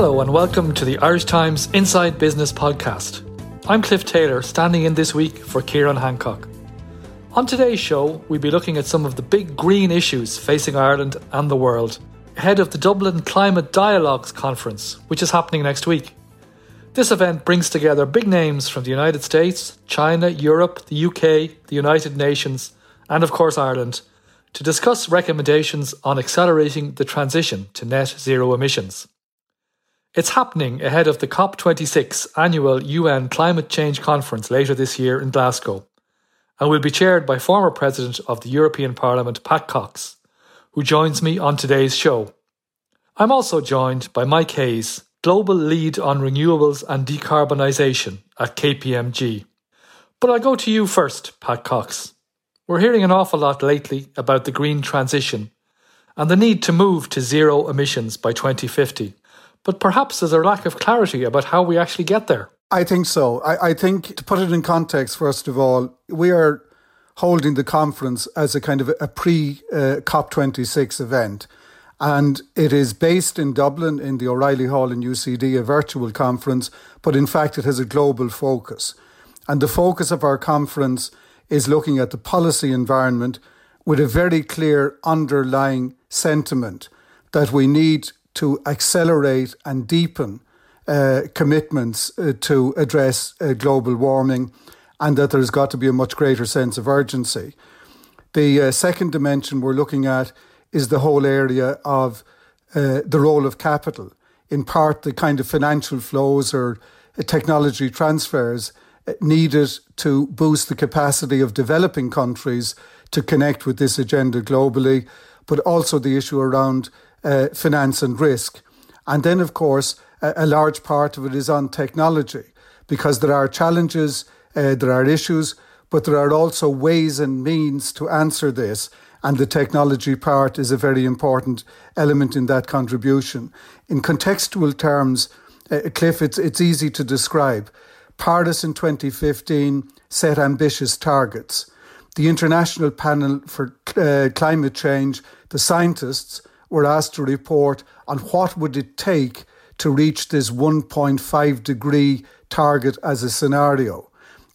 Hello, and welcome to the Irish Times Inside Business podcast. I'm Cliff Taylor, standing in this week for Kieran Hancock. On today's show, we'll be looking at some of the big green issues facing Ireland and the world ahead of the Dublin Climate Dialogues Conference, which is happening next week. This event brings together big names from the United States, China, Europe, the UK, the United Nations, and of course Ireland to discuss recommendations on accelerating the transition to net zero emissions. It's happening ahead of the COP26 annual UN Climate Change Conference later this year in Glasgow and will be chaired by former President of the European Parliament Pat Cox, who joins me on today's show. I'm also joined by Mike Hayes, Global Lead on Renewables and Decarbonisation at KPMG. But I'll go to you first, Pat Cox. We're hearing an awful lot lately about the green transition and the need to move to zero emissions by 2050 but perhaps there's a lack of clarity about how we actually get there. I think so. I, I think to put it in context, first of all, we are holding the conference as a kind of a pre uh, COP26 event. And it is based in Dublin in the O'Reilly Hall in UCD, a virtual conference, but in fact it has a global focus. And the focus of our conference is looking at the policy environment with a very clear underlying sentiment that we need to accelerate and deepen uh, commitments uh, to address uh, global warming and that there's got to be a much greater sense of urgency. The uh, second dimension we're looking at is the whole area of uh, the role of capital, in part, the kind of financial flows or uh, technology transfers needed to boost the capacity of developing countries to connect with this agenda globally, but also the issue around uh, finance and risk. And then, of course, a, a, large part of it is on technology because there are challenges, uh, there are issues, but there are also ways and means to answer this. And the technology part is a very important element in that contribution. In contextual terms, uh, Cliff, it's, it's easy to describe. Paris in 2015 set ambitious targets. The International Panel for uh, Climate Change, the scientists, were asked to report on what would it take to reach this 1.5 degree target as a scenario.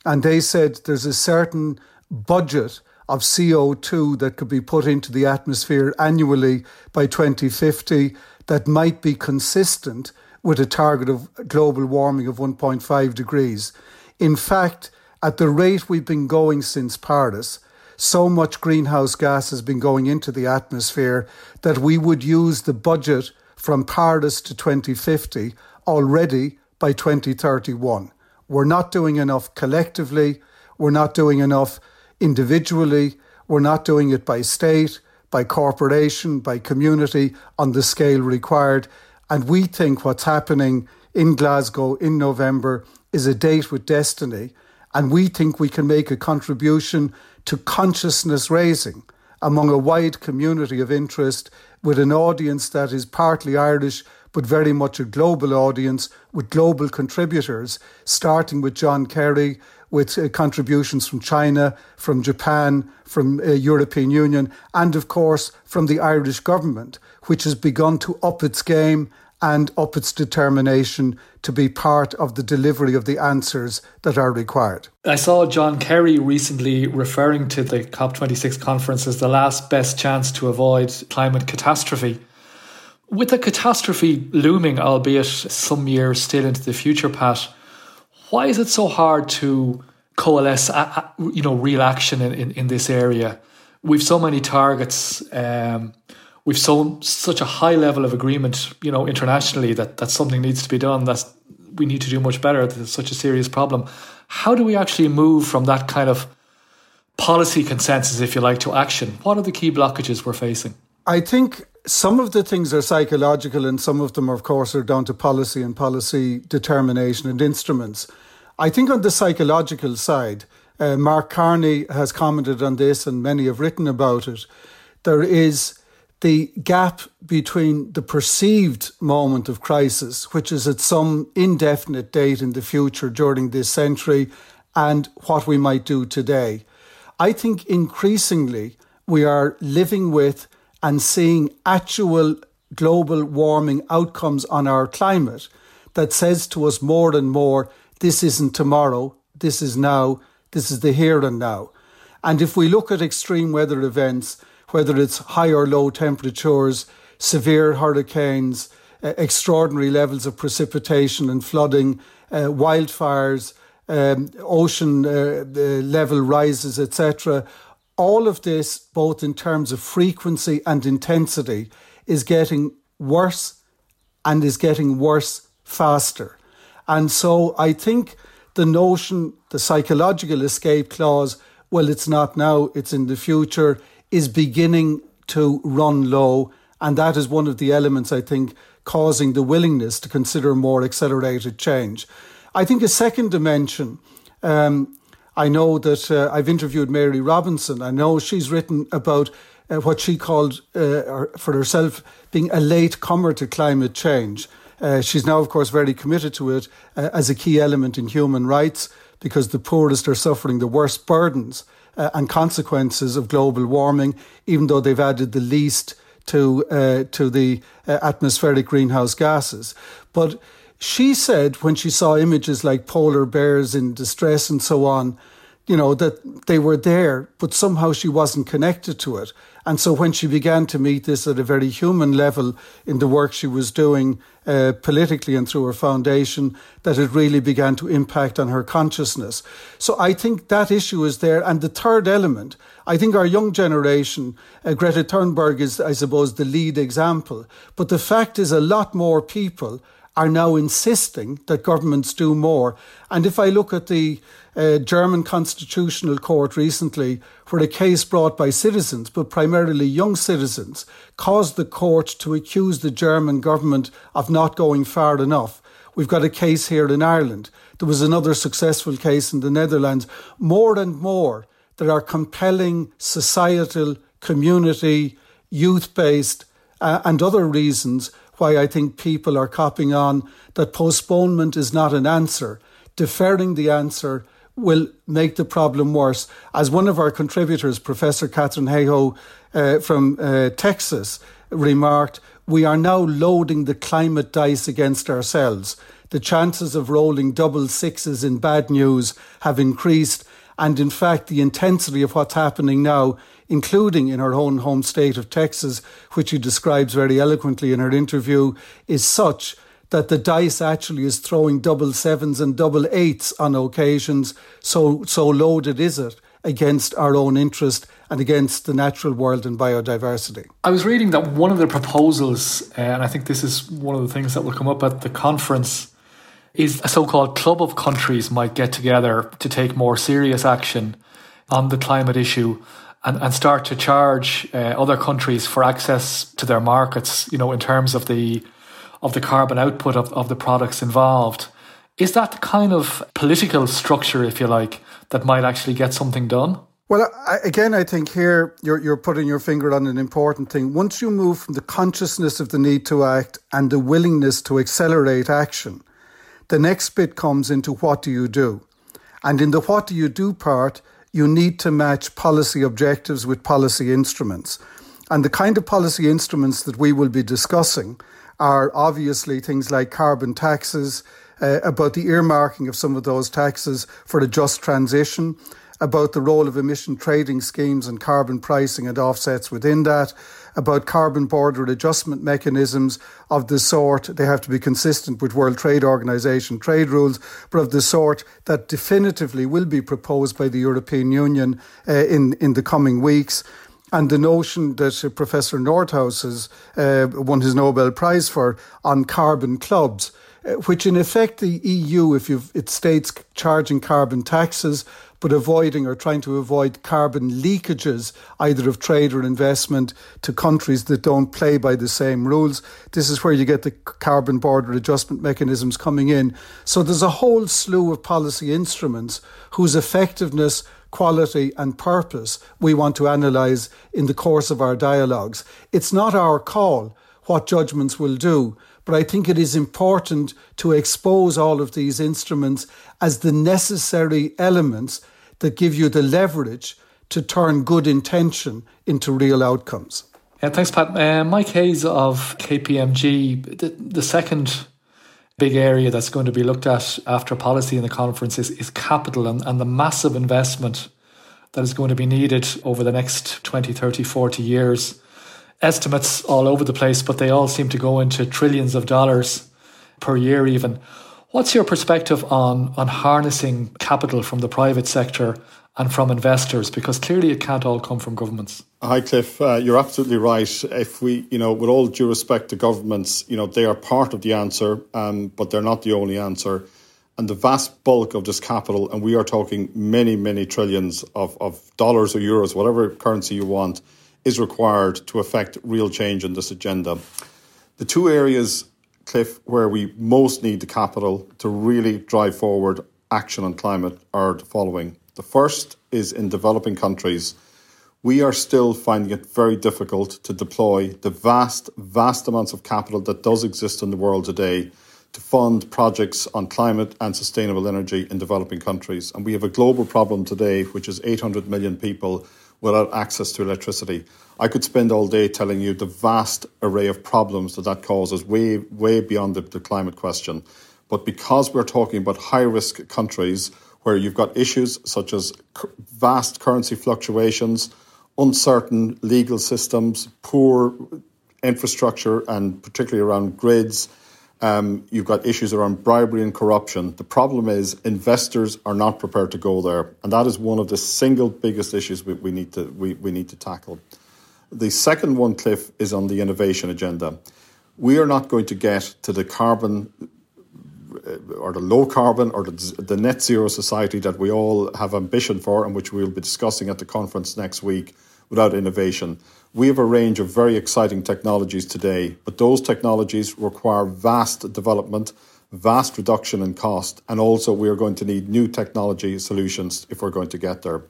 And they said there's a certain budget of CO2 that could be put into the atmosphere annually by 2050 that might be consistent with a target of global warming of 1.5 degrees. In fact, at the rate we've been going since Paris, so much greenhouse gas has been going into the atmosphere that we would use the budget from Paris to 2050 already by 2031. We're not doing enough collectively, we're not doing enough individually, we're not doing it by state, by corporation, by community on the scale required. And we think what's happening in Glasgow in November is a date with destiny. And we think we can make a contribution to consciousness raising among a wide community of interest with an audience that is partly Irish but very much a global audience with global contributors, starting with John Kerry, with uh, contributions from China, from Japan, from uh, European Union, and of course from the Irish government, which has begun to up its game and up its determination to be part of the delivery of the answers that are required. I saw John Kerry recently referring to the COP26 conference as the last best chance to avoid climate catastrophe. With the catastrophe looming, albeit some years still into the future, Pat, why is it so hard to coalesce, you know, real action in, in, in this area? We've so many targets. Um, we've shown such a high level of agreement, you know, internationally that that something needs to be done. That we need to do much better. That it's such a serious problem. How do we actually move from that kind of policy consensus, if you like, to action? What are the key blockages we're facing? I think some of the things are psychological, and some of them, of course, are down to policy and policy determination and instruments. I think on the psychological side, uh, Mark Carney has commented on this, and many have written about it. There is the gap between the perceived moment of crisis, which is at some indefinite date in the future during this century, and what we might do today. I think increasingly we are living with and seeing actual global warming outcomes on our climate that says to us more and more this isn't tomorrow, this is now, this is the here and now. And if we look at extreme weather events, whether it's high or low temperatures, severe hurricanes, uh, extraordinary levels of precipitation and flooding, uh, wildfires, um, ocean uh, level rises, etc. All of this, both in terms of frequency and intensity, is getting worse and is getting worse faster. And so I think the notion, the psychological escape clause, well, it's not now, it's in the future, is beginning to run low. And that is one of the elements, I think, causing the willingness to consider more accelerated change. I think a second dimension, um, I know that uh, I've interviewed Mary Robinson. I know she's written about uh, what she called uh, for herself being a late comer to climate change. Uh, she's now, of course, very committed to it uh, as a key element in human rights because the poorest are suffering the worst burdens uh, and consequences of global warming, even though they've added the least to uh, to the uh, atmospheric greenhouse gases. But she said when she saw images like polar bears in distress and so on, you know, that they were there, but somehow she wasn't connected to it. And so when she began to meet this at a very human level in the work she was doing uh, politically and through her foundation, that it really began to impact on her consciousness. So I think that issue is there. And the third element, I think our young generation, uh, Greta Thunberg is, I suppose, the lead example. But the fact is, a lot more people are now insisting that governments do more. And if I look at the uh, German Constitutional Court recently, where a case brought by citizens, but primarily young citizens, caused the court to accuse the German government of not going far enough. We've got a case here in Ireland. There was another successful case in the Netherlands. More and more, there are compelling societal, community, youth based, uh, and other reasons why I think people are copying on that postponement is not an answer. Deferring the answer will make the problem worse. As one of our contributors, Professor Katharine Hayhoe uh, from uh, Texas, remarked, we are now loading the climate dice against ourselves. The chances of rolling double sixes in bad news have increased, and in fact, the intensity of what's happening now, including in her own home state of Texas, which she describes very eloquently in her interview, is such that the dice actually is throwing double sevens and double eights on occasions. So, so loaded is it against our own interest and against the natural world and biodiversity. I was reading that one of the proposals, and I think this is one of the things that will come up at the conference, is a so called club of countries might get together to take more serious action on the climate issue. And, and start to charge uh, other countries for access to their markets, you know, in terms of the of the carbon output of, of the products involved. Is that the kind of political structure, if you like, that might actually get something done? Well, I, again, I think here you're, you're putting your finger on an important thing. Once you move from the consciousness of the need to act and the willingness to accelerate action, the next bit comes into what do you do? And in the what do you do part, you need to match policy objectives with policy instruments. And the kind of policy instruments that we will be discussing are obviously things like carbon taxes, uh, about the earmarking of some of those taxes for a just transition, about the role of emission trading schemes and carbon pricing and offsets within that, about carbon border adjustment mechanisms of the sort, they have to be consistent with World Trade Organization trade rules, but of the sort that definitively will be proposed by the European Union uh, in, in the coming weeks and the notion that Professor Nordhaus has uh, won his Nobel Prize for on carbon clubs, uh, which in effect the EU, if you've, it states charging carbon taxes, but avoiding or trying to avoid carbon leakages, either of trade or investment, to countries that don't play by the same rules. This is where you get the carbon border adjustment mechanisms coming in. So there's a whole slew of policy instruments whose effectiveness quality, and purpose we want to analyse in the course of our dialogues. It's not our call what judgments will do, but I think it is important to expose all of these instruments as the necessary elements that give you the leverage to turn good intention into real outcomes. Yeah, thanks, Pat. Uh, Mike Hayes of KPMG, the, the second big area that's going to be looked at after policy in the conference is, is capital and, and the massive investment that is going to be needed over the next 20, 30, 40 years. Estimates all over the place, but they all seem to go into trillions of dollars per year, even. What's your perspective on, on harnessing capital from the private sector and from investors? Because clearly it can't all come from governments. Hi, Cliff. Uh, you're absolutely right. If we, you know, with all due respect to governments, you know, they are part of the answer, um, but they're not the only answer. And the vast bulk of this capital, and we are talking many, many trillions of, of dollars or euros, whatever currency you want, is required to affect real change in this agenda. The two areas, Cliff, where we most need the capital to really drive forward action on climate are the following. The first is in developing countries. We are still finding it very difficult to deploy the vast, vast amounts of capital that does exist in the world today to fund projects on climate and sustainable energy in developing countries. And we have a global problem today, which is 800 million people without access to electricity. I could spend all day telling you the vast array of problems that that causes, way, way beyond the, the climate question. But because we're talking about high risk countries where you've got issues such as vast currency fluctuations, uncertain legal systems, poor infrastructure, and particularly around grids, um, you've got issues around bribery and corruption. The problem is investors are not prepared to go there, and that is one of the single biggest issues we, we need to we, we need to tackle. The second one, Cliff, is on the innovation agenda. We are not going to get to the carbon or the low carbon or the, the net zero society that we all have ambition for, and which we'll be discussing at the conference next week, without innovation. We have a range of very exciting technologies today, but those technologies require vast development, vast reduction in cost, and also we are going to need new technology solutions if we're going to get there.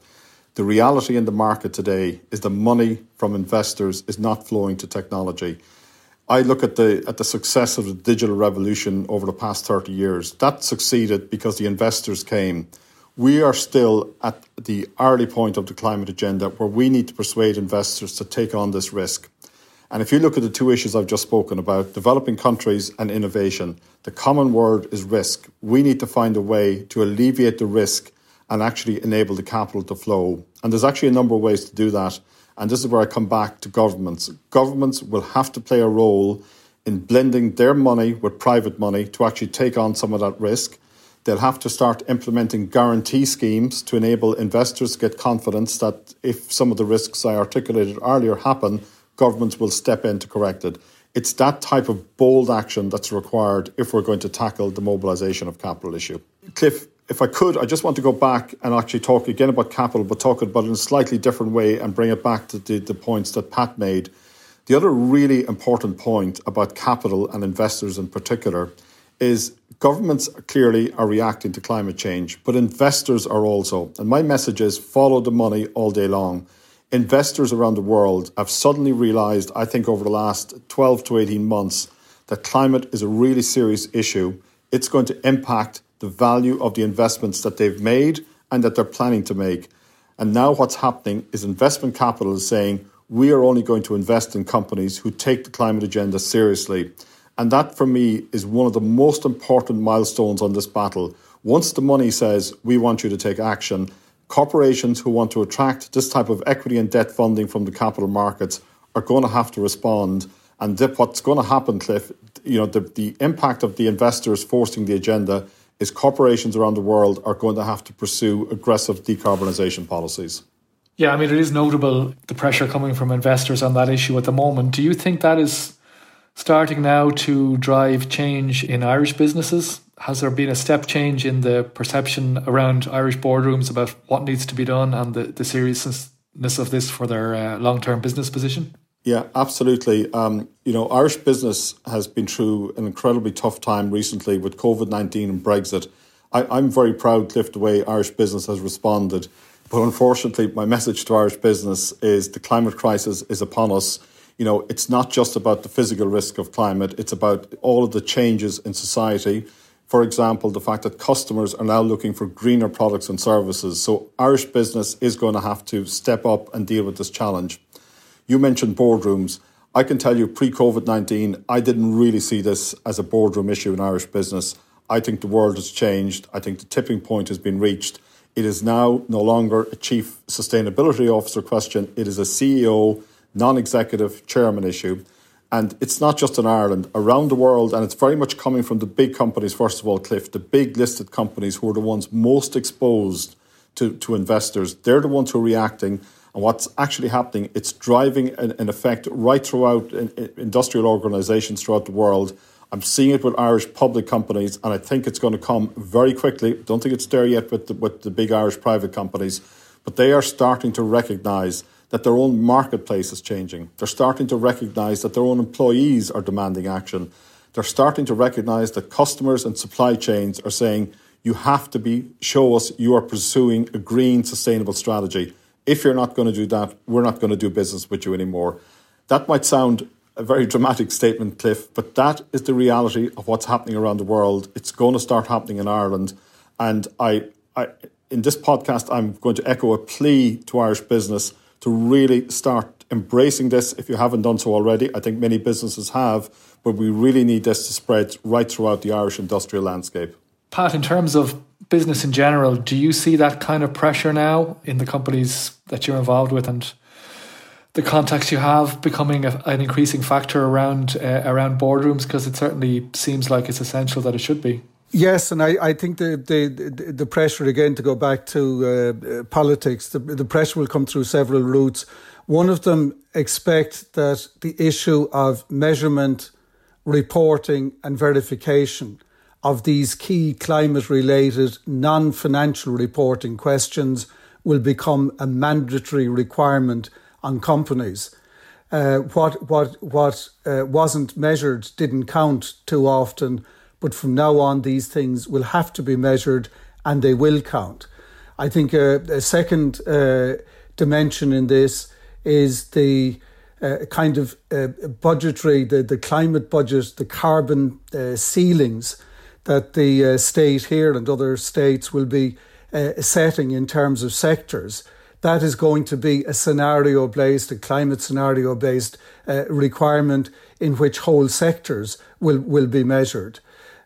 The reality in the market today is the money from investors is not flowing to technology. I look at the at the success of the digital revolution over the past 30 years. That succeeded because the investors came we are still at the early point of the climate agenda where we need to persuade investors to take on this risk. And if you look at the two issues I've just spoken about, developing countries and innovation, the common word is risk. We need to find a way to alleviate the risk and actually enable the capital to flow. And there's actually a number of ways to do that. And this is where I come back to governments. Governments will have to play a role in blending their money with private money to actually take on some of that risk. They'll have to start implementing guarantee schemes to enable investors to get confidence that if some of the risks I articulated earlier happen, governments will step in to correct it. It's that type of bold action that's required if we're going to tackle the mobilisation of capital issue. Cliff, if I could, I just want to go back and actually talk again about capital, but talk about it in a slightly different way and bring it back to the, the points that Pat made. The other really important point about capital and investors in particular is governments clearly are reacting to climate change, but investors are also. And my message is follow the money all day long. Investors around the world have suddenly realized, I think, over the last 12 to 18 months, that climate is a really serious issue. It's going to impact the value of the investments that they've made and that they're planning to make. And now what's happening is investment capital is saying, we are only going to invest in companies who take the climate agenda seriously. And that, for me, is one of the most important milestones on this battle. Once the money says, we want you to take action, corporations who want to attract this type of equity and debt funding from the capital markets are going to have to respond. And what's going to happen, Cliff, you know, the, the impact of the investors forcing the agenda is corporations around the world are going to have to pursue aggressive decarbonisation policies. Yeah, I mean, it is notable the pressure coming from investors on that issue at the moment. Do you think that is starting now to drive change in Irish businesses? Has there been a step change in the perception around Irish boardrooms about what needs to be done and the, the seriousness of this for their uh, long term business position? Yeah, absolutely. Um, you know, Irish business has been through an incredibly tough time recently with COVID 19 and Brexit. I, am very proud, Cliff, the way Irish business has responded. But unfortunately, my message to Irish business is the climate crisis is upon us you know, it's not just about the physical risk of climate, it's about all of the changes in society. For example, the fact that customers are now looking for greener products and services. So, Irish business is going to have to step up and deal with this challenge. You mentioned boardrooms. I can tell you pre COVID 19, I didn't really see this as a boardroom issue in Irish business. I think the world has changed. I think the tipping point has been reached. It is now no longer a chief sustainability officer question, it is a CEO, non executive chairman issue. And it's not just in Ireland, around the world, and it's very much coming from the big companies, first of all, Cliff, the big listed companies who are the ones most exposed to, to investors. They're the ones who are reacting. And what's actually happening, it's driving an, an effect right throughout industrial organisations throughout the world. I'm seeing it with Irish public companies, and I think it's going to come very quickly. Don't think it's there yet with the, with the big Irish private companies, but they are starting to recognise that their own marketplace is changing. They're starting to recognise that their own employees are demanding action. They're starting to recognise that customers and supply chains are saying, you have to be show us you are pursuing a green sustainable strategy. If you're not going to do that we're not going to do business with you anymore. That might sound a very dramatic statement cliff but that is the reality of what's happening around the world. It's going to start happening in ireland. And i, I in this podcast i'm going to echo a plea to irish business to really start embracing this if you haven't done so already i think many businesses have but we really need this to spread right throughout the irish industrial landscape Pat, in terms of business in general, do you see that kind of pressure now in the companies that you're involved with and the contacts you have becoming a, an increasing factor around uh, around boardrooms? Because it certainly seems like it's essential that it should be. Yes, and I, I think the, the the pressure again to go back to uh, politics, the, the pressure will come through several routes. One of them expect that the issue of measurement, reporting, and verification of these key climate related non financial reporting questions will become a mandatory requirement on companies. Uh, what what what uh, wasn't measured didn't count too often, but from now on these things will have to be measured and they will count. I think a, a second uh, dimension in this is the uh, kind of uh, budgetary, the, the climate budget, the carbon uh, ceilings that the uh, state here and other states will be uh, setting in terms of sectors. That is going to be a scenario based, a climate scenario based uh, requirement in which whole sectors will, will be measured.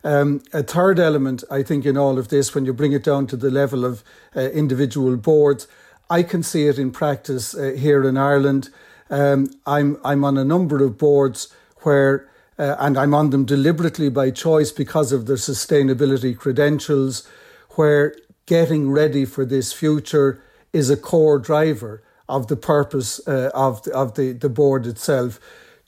Um, a third element, I think, in all of this, when you bring it down to the level of uh, individual boards, I can see it in practice uh, here in Ireland. Um, I'm I'm on a number of boards where uh, and I'm on them deliberately by choice because of their sustainability credentials, where getting ready for this future is a core driver of the purpose uh, of, the, of the, the board itself.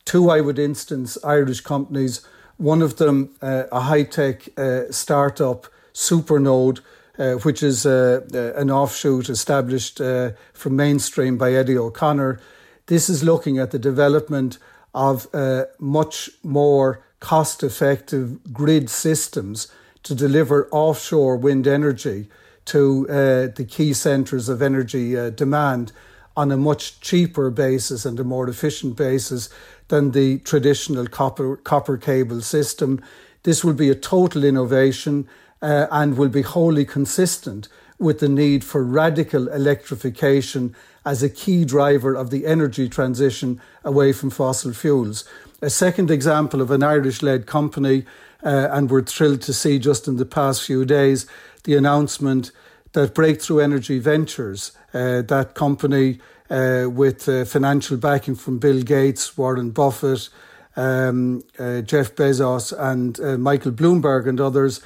Two, I would instance Irish companies, one of them uh, a high tech uh, startup, Supernode. Uh, which is uh, an offshoot established from mainstream by Eddie O'Connor. This is looking at the development of uh, much more cost effective grid systems to deliver offshore wind energy to uh, the key centres of energy uh, demand on a much cheaper basis and a more efficient basis than the traditional copper, copper cable system. This will be a total innovation uh, and will be wholly consistent with the need for radical electrification as a key driver of the energy transition away from fossil fuels. A second example of an Irish led company, uh, and we're thrilled to see just in the past few days the announcement that Breakthrough Energy Ventures, uh, that company uh, with uh, financial backing from Bill Gates, Warren Buffett, um, uh, Jeff Bezos, and Michael Bloomberg, and others,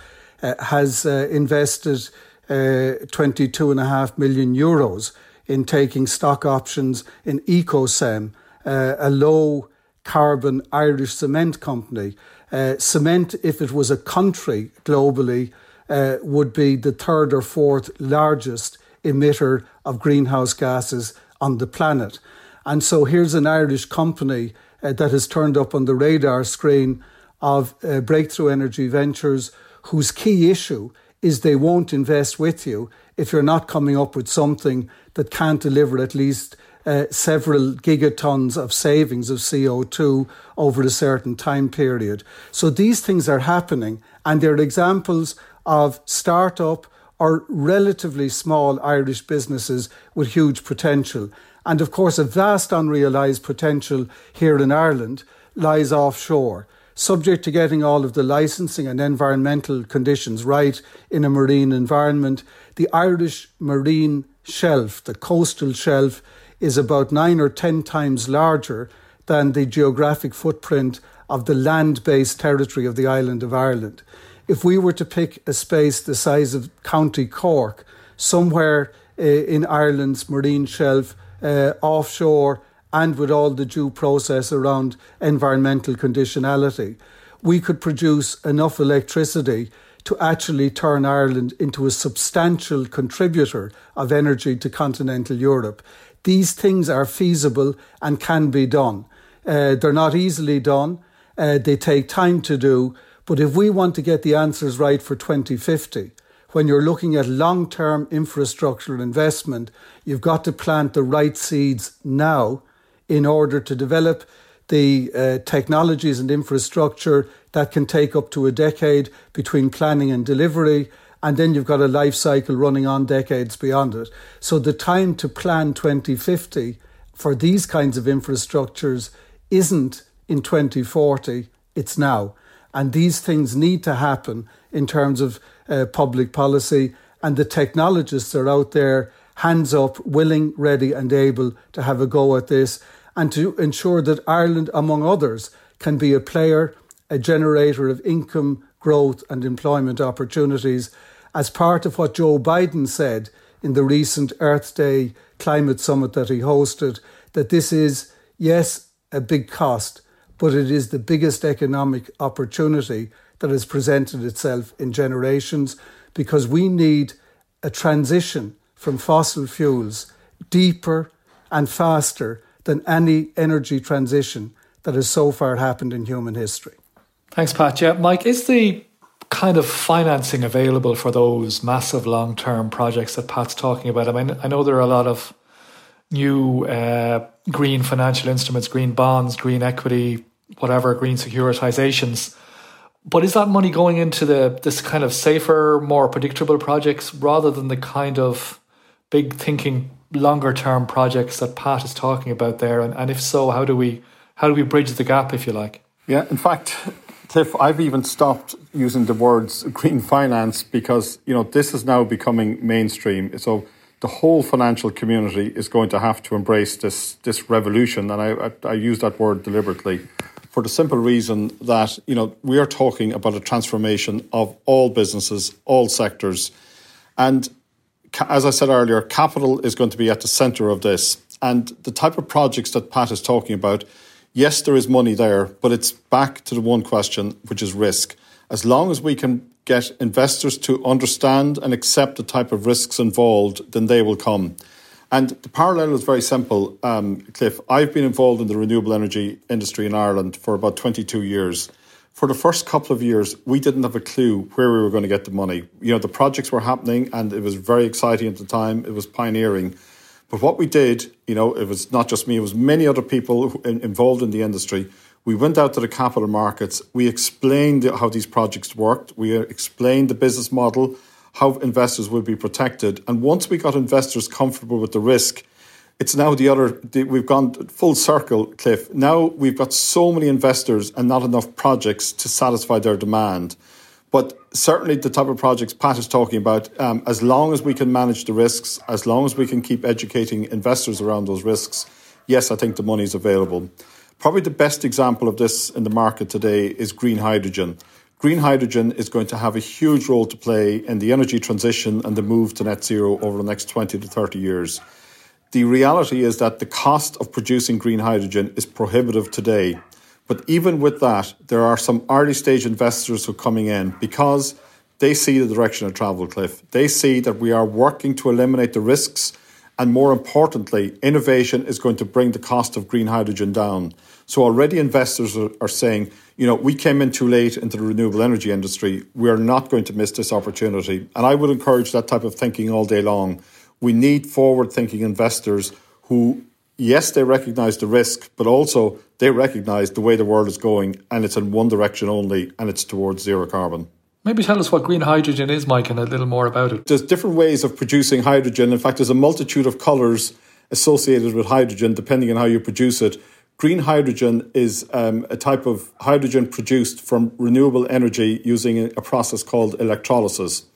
has invested uh, 22.5 million euros in taking stock options in Ecocem, uh, a low carbon Irish cement company. Uh, cement, if it was a country globally, uh, would be the third or fourth largest emitter of greenhouse gases on the planet. And so here's an Irish company uh, that has turned up on the radar screen of uh, Breakthrough Energy Ventures, whose key issue is they won't invest with you if you're not coming up with something that can't deliver at least uh, several gigatons of savings of CO2 over a certain time period. So these things are happening, and they're examples of startup or relatively small Irish businesses with huge potential. And of course, a vast unrealised potential here in Ireland lies offshore, subject to getting all of the licensing and environmental conditions right in a marine environment. The Irish marine shelf, the coastal shelf, is about nine or ten times larger than the geographic footprint of the land based territory of the island of Ireland. If we were to pick a space the size of County Cork, somewhere uh, in Ireland's marine shelf, uh, offshore, and with all the due process around environmental conditionality, we could produce enough electricity to actually turn Ireland into a substantial contributor of energy to continental Europe. These things are feasible and can be done. Uh, they're not easily done, uh, they take time to do. But if we want to get the answers right for 2050, when you're looking at long term infrastructural investment, you've got to plant the right seeds now in order to develop the uh, technologies and infrastructure that can take up to a decade between planning and delivery. And then you've got a life cycle running on decades beyond it. So the time to plan 2050 for these kinds of infrastructures isn't in 2040, it's now. And these things need to happen in terms of uh, public policy. And the technologists are out there, hands up, willing, ready, and able to have a go at this and to ensure that Ireland, among others, can be a player, a generator of income, growth, and employment opportunities, as part of what Joe Biden said in the recent Earth Day climate summit that he hosted, that this is, yes, a big cost, but it is the biggest economic opportunity that has presented itself in generations because we need a transition from fossil fuels deeper and faster than any energy transition that has so far happened in human history. Thanks, Pat. Yeah, Mike, is the kind of financing available for those massive long term projects that Pat's talking about? I mean, I know there are a lot of new uh, green financial instruments, green bonds, green equity, whatever, green securitizations. But is that money going into the this kind of safer, more predictable projects rather than the kind of big thinking longer term projects that Pat is talking about there? And, and if so, how do we how do we bridge the gap, if you like? Yeah, in fact, Cliff, I've even stopped using the words green finance because you know this is now becoming mainstream. So the whole financial community is going to have to embrace this this revolution, and I, I, I use that word deliberately for the simple reason that you know we are talking about a transformation of all businesses, all sectors, and as I said earlier, capital is going to be at the centre of this. And the type of projects that Pat is talking about, yes, there is money there, but it's back to the one question, which is risk. As long as we can get investors to understand and accept the type of risks involved, then they will come. And the parallel is very simple, um, Cliff. I've been involved in the renewable energy industry in Ireland for about 22 years for the first couple of years, we didn't have a clue where we were going to get the money. You know, the projects were happening and it was very exciting at the time. It was pioneering. But what we did, you know, it was not just me, it was many other people involved in the industry. We went out to the capital markets. We explained how these projects worked. We explained the business model, how investors would be protected. And once we got investors comfortable with the risk, it's now the other, we've gone full circle, Cliff. Now we've got so many investors and not enough projects to satisfy their demand. But certainly, the type of projects Pat is talking about, um, as long as we can manage the risks, as long as we can keep educating investors around those risks, yes, I think the money is available. Probably the best example of this in the market today is green hydrogen. Green hydrogen is going to have a huge role to play in the energy transition and the move to net zero over the next 20 to 30 years. The reality is that the cost of producing green hydrogen is prohibitive today. But even with that, there are some early stage investors who are coming in because they see the direction of travel, Cliff. They see that we are working to eliminate the risks. And more importantly, innovation is going to bring the cost of green hydrogen down. So already investors are, saying, you know, we came in too late into the renewable energy industry. We are not going to miss this opportunity. And I would encourage that type of thinking all day long we need forward thinking investors who, yes, they recognize the risk, but also they recognize the way the world is going and it's in one direction only and it's towards zero carbon. Maybe tell us what green hydrogen is, Mike, and a little more about it. There's different ways of producing hydrogen. In fact, there's a multitude of colours associated with hydrogen, depending on how you produce it. Green hydrogen is um, a type of hydrogen produced from renewable energy using a process called electrolysis.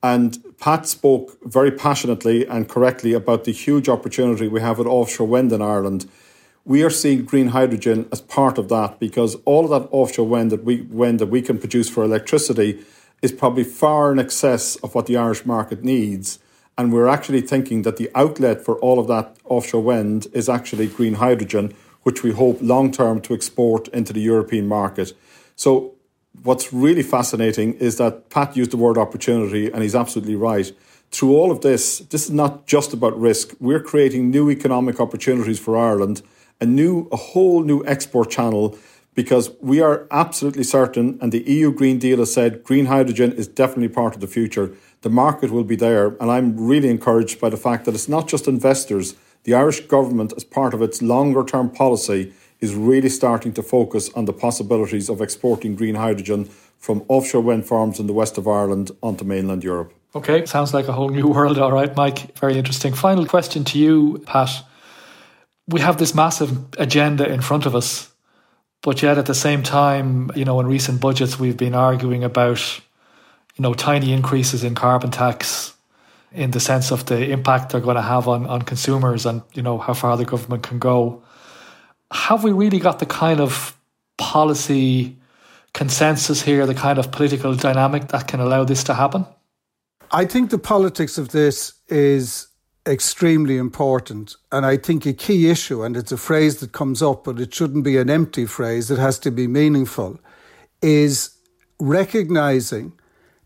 And Pat spoke very passionately and correctly about the huge opportunity we have with offshore wind in Ireland. We are seeing green hydrogen as part of that because all of that offshore wind that we wind that we can produce for electricity is probably far in excess of what the Irish market needs. And we're actually thinking that the outlet for all of that offshore wind is actually green hydrogen, which we hope long term to export into the European market. So what's really fascinating is that Pat used the word opportunity, and he's absolutely right. Through all of this, this is not just about risk. We're creating new economic opportunities for Ireland, a new, a whole new export channel, because we are absolutely certain, and the EU Green Deal has said green hydrogen is definitely part of the future. The market will be there, and I'm really encouraged by the fact that it's not just investors. The Irish government, as part of its longer term policy, is really starting to focus on the possibilities of exporting green hydrogen from offshore wind farms in the west of Ireland onto mainland Europe. Okay, sounds like a whole new world. All right, Mike, very interesting. Final question to you, Pat. We have this massive agenda in front of us, but yet at the same time, you know, in recent budgets, we've been arguing about, you know, tiny increases in carbon tax in the sense of the impact they're going to have on, on consumers and, you know, how far the government can go have we really got the kind of policy consensus here, the kind of political dynamic that can allow this to happen? I think the politics of this is extremely important. And I think a key issue, and it's a phrase that comes up, but it shouldn't be an empty phrase, it has to be meaningful, is recognizing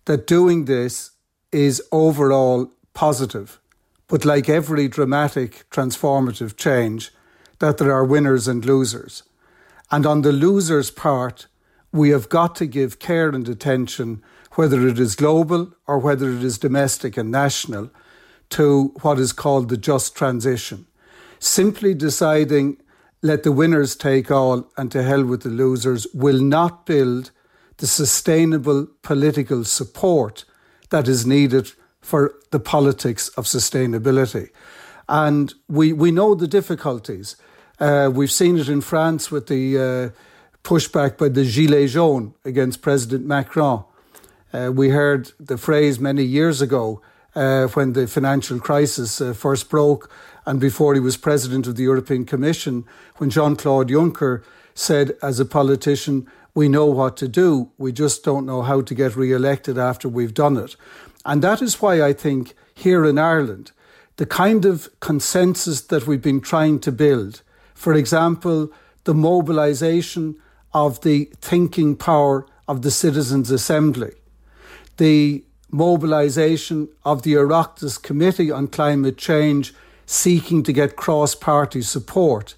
that doing this is overall positive. But like every dramatic transformative change, that there are winners and losers. And on the losers' part, we have got to give care and attention, whether it is global or whether it is domestic and national, to what is called the just transition. Simply deciding, let the winners take all and to hell with the losers, will not build the sustainable political support that is needed for the politics of sustainability. And we, we know the difficulties. Uh, we've seen it in France with the uh, pushback by the Gilets jaunes against President Macron. Uh, we heard the phrase many years ago uh, when the financial crisis uh, first broke and before he was president of the European Commission, when Jean Claude Juncker said, as a politician, we know what to do, we just don't know how to get re elected after we've done it. And that is why I think here in Ireland, the kind of consensus that we've been trying to build for example, the mobilization of the thinking power of the Citizens' Assembly, the mobilization of the Oireachtas Committee on Climate Change seeking to get cross party support,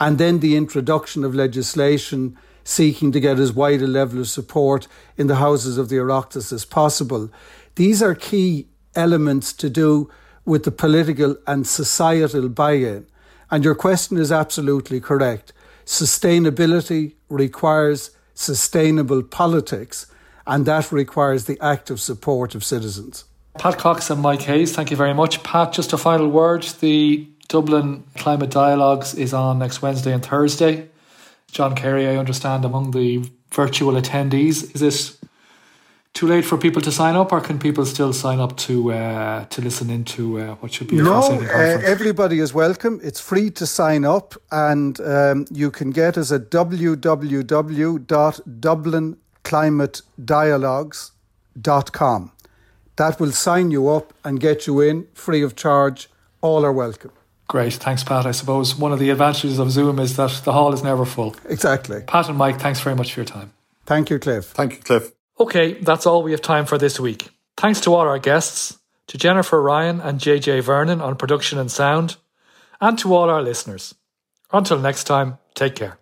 and then the introduction of legislation seeking to get as wide a level of support in the houses of the Oireachtas as possible. These are key elements to do with the political and societal buy in. And your question is absolutely correct. Sustainability requires sustainable politics, and that requires the active support of citizens. Pat Cox and Mike Hayes, thank you very much. Pat, just a final word. The Dublin Climate Dialogues is on next Wednesday and Thursday. John Kerry, I understand, among the virtual attendees. Is this too late for people to sign up, or can people still sign up to uh, to listen into uh, what should be a no, fascinating conference? Uh, everybody is welcome. It's free to sign up, and um, you can get us at www.dublinclimatedialogues.com. That will sign you up and get you in free of charge. All are welcome. Great, thanks, Pat. I suppose one of the advantages of Zoom is that the hall is never full. Exactly. Pat and Mike, thanks very much for your time. Thank you, Cliff. Thank you, Cliff. Okay, that's all we have time for this week. Thanks to all our guests, to Jennifer Ryan and JJ Vernon on production and sound, and to all our listeners. Until next time, take care.